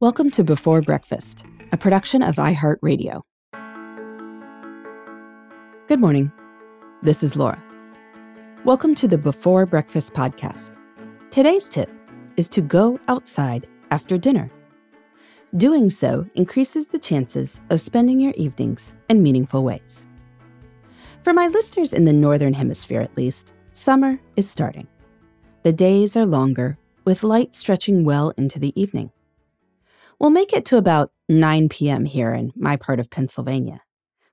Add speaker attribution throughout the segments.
Speaker 1: Welcome to Before Breakfast, a production of iHeartRadio. Good morning. This is Laura. Welcome to the Before Breakfast podcast. Today's tip is to go outside after dinner. Doing so increases the chances of spending your evenings in meaningful ways. For my listeners in the Northern Hemisphere, at least, summer is starting. The days are longer, with light stretching well into the evening. We'll make it to about 9 p.m. here in my part of Pennsylvania,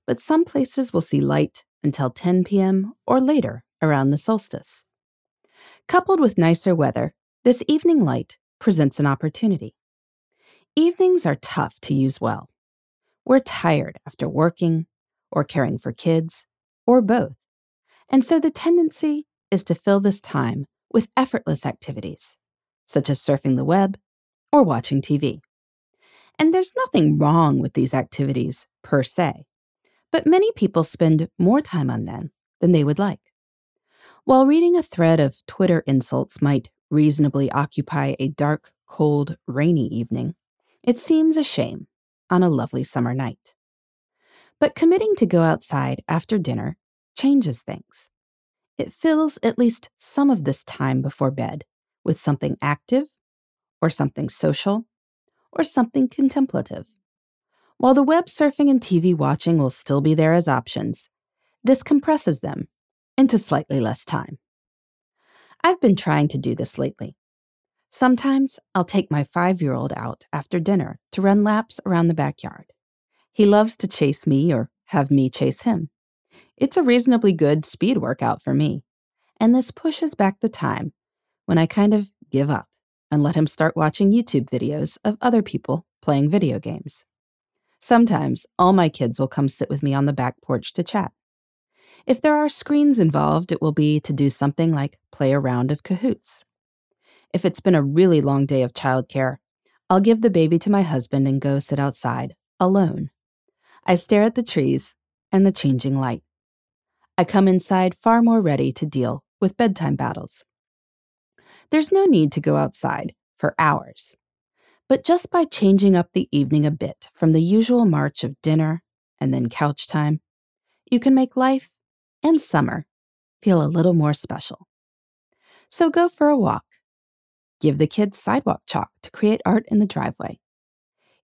Speaker 1: but some places will see light until 10 p.m. or later around the solstice. Coupled with nicer weather, this evening light presents an opportunity. Evenings are tough to use well. We're tired after working, or caring for kids, or both. And so the tendency is to fill this time with effortless activities, such as surfing the web or watching TV. And there's nothing wrong with these activities per se, but many people spend more time on them than they would like. While reading a thread of Twitter insults might reasonably occupy a dark, cold, rainy evening, it seems a shame on a lovely summer night. But committing to go outside after dinner changes things. It fills at least some of this time before bed with something active or something social or something contemplative. While the web surfing and TV watching will still be there as options, this compresses them into slightly less time. I've been trying to do this lately. Sometimes I'll take my five year old out after dinner to run laps around the backyard. He loves to chase me or have me chase him. It's a reasonably good speed workout for me, and this pushes back the time when I kind of give up and let him start watching YouTube videos of other people playing video games. Sometimes all my kids will come sit with me on the back porch to chat. If there are screens involved, it will be to do something like play a round of Kahoots. If it's been a really long day of childcare, I'll give the baby to my husband and go sit outside, alone. I stare at the trees and the changing light. I come inside far more ready to deal with bedtime battles. There's no need to go outside for hours. But just by changing up the evening a bit from the usual march of dinner and then couch time, you can make life and summer feel a little more special. So go for a walk. Give the kids sidewalk chalk to create art in the driveway.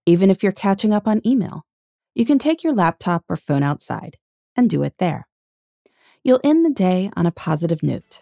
Speaker 1: Even if you're catching up on email, you can take your laptop or phone outside and do it there. You'll end the day on a positive note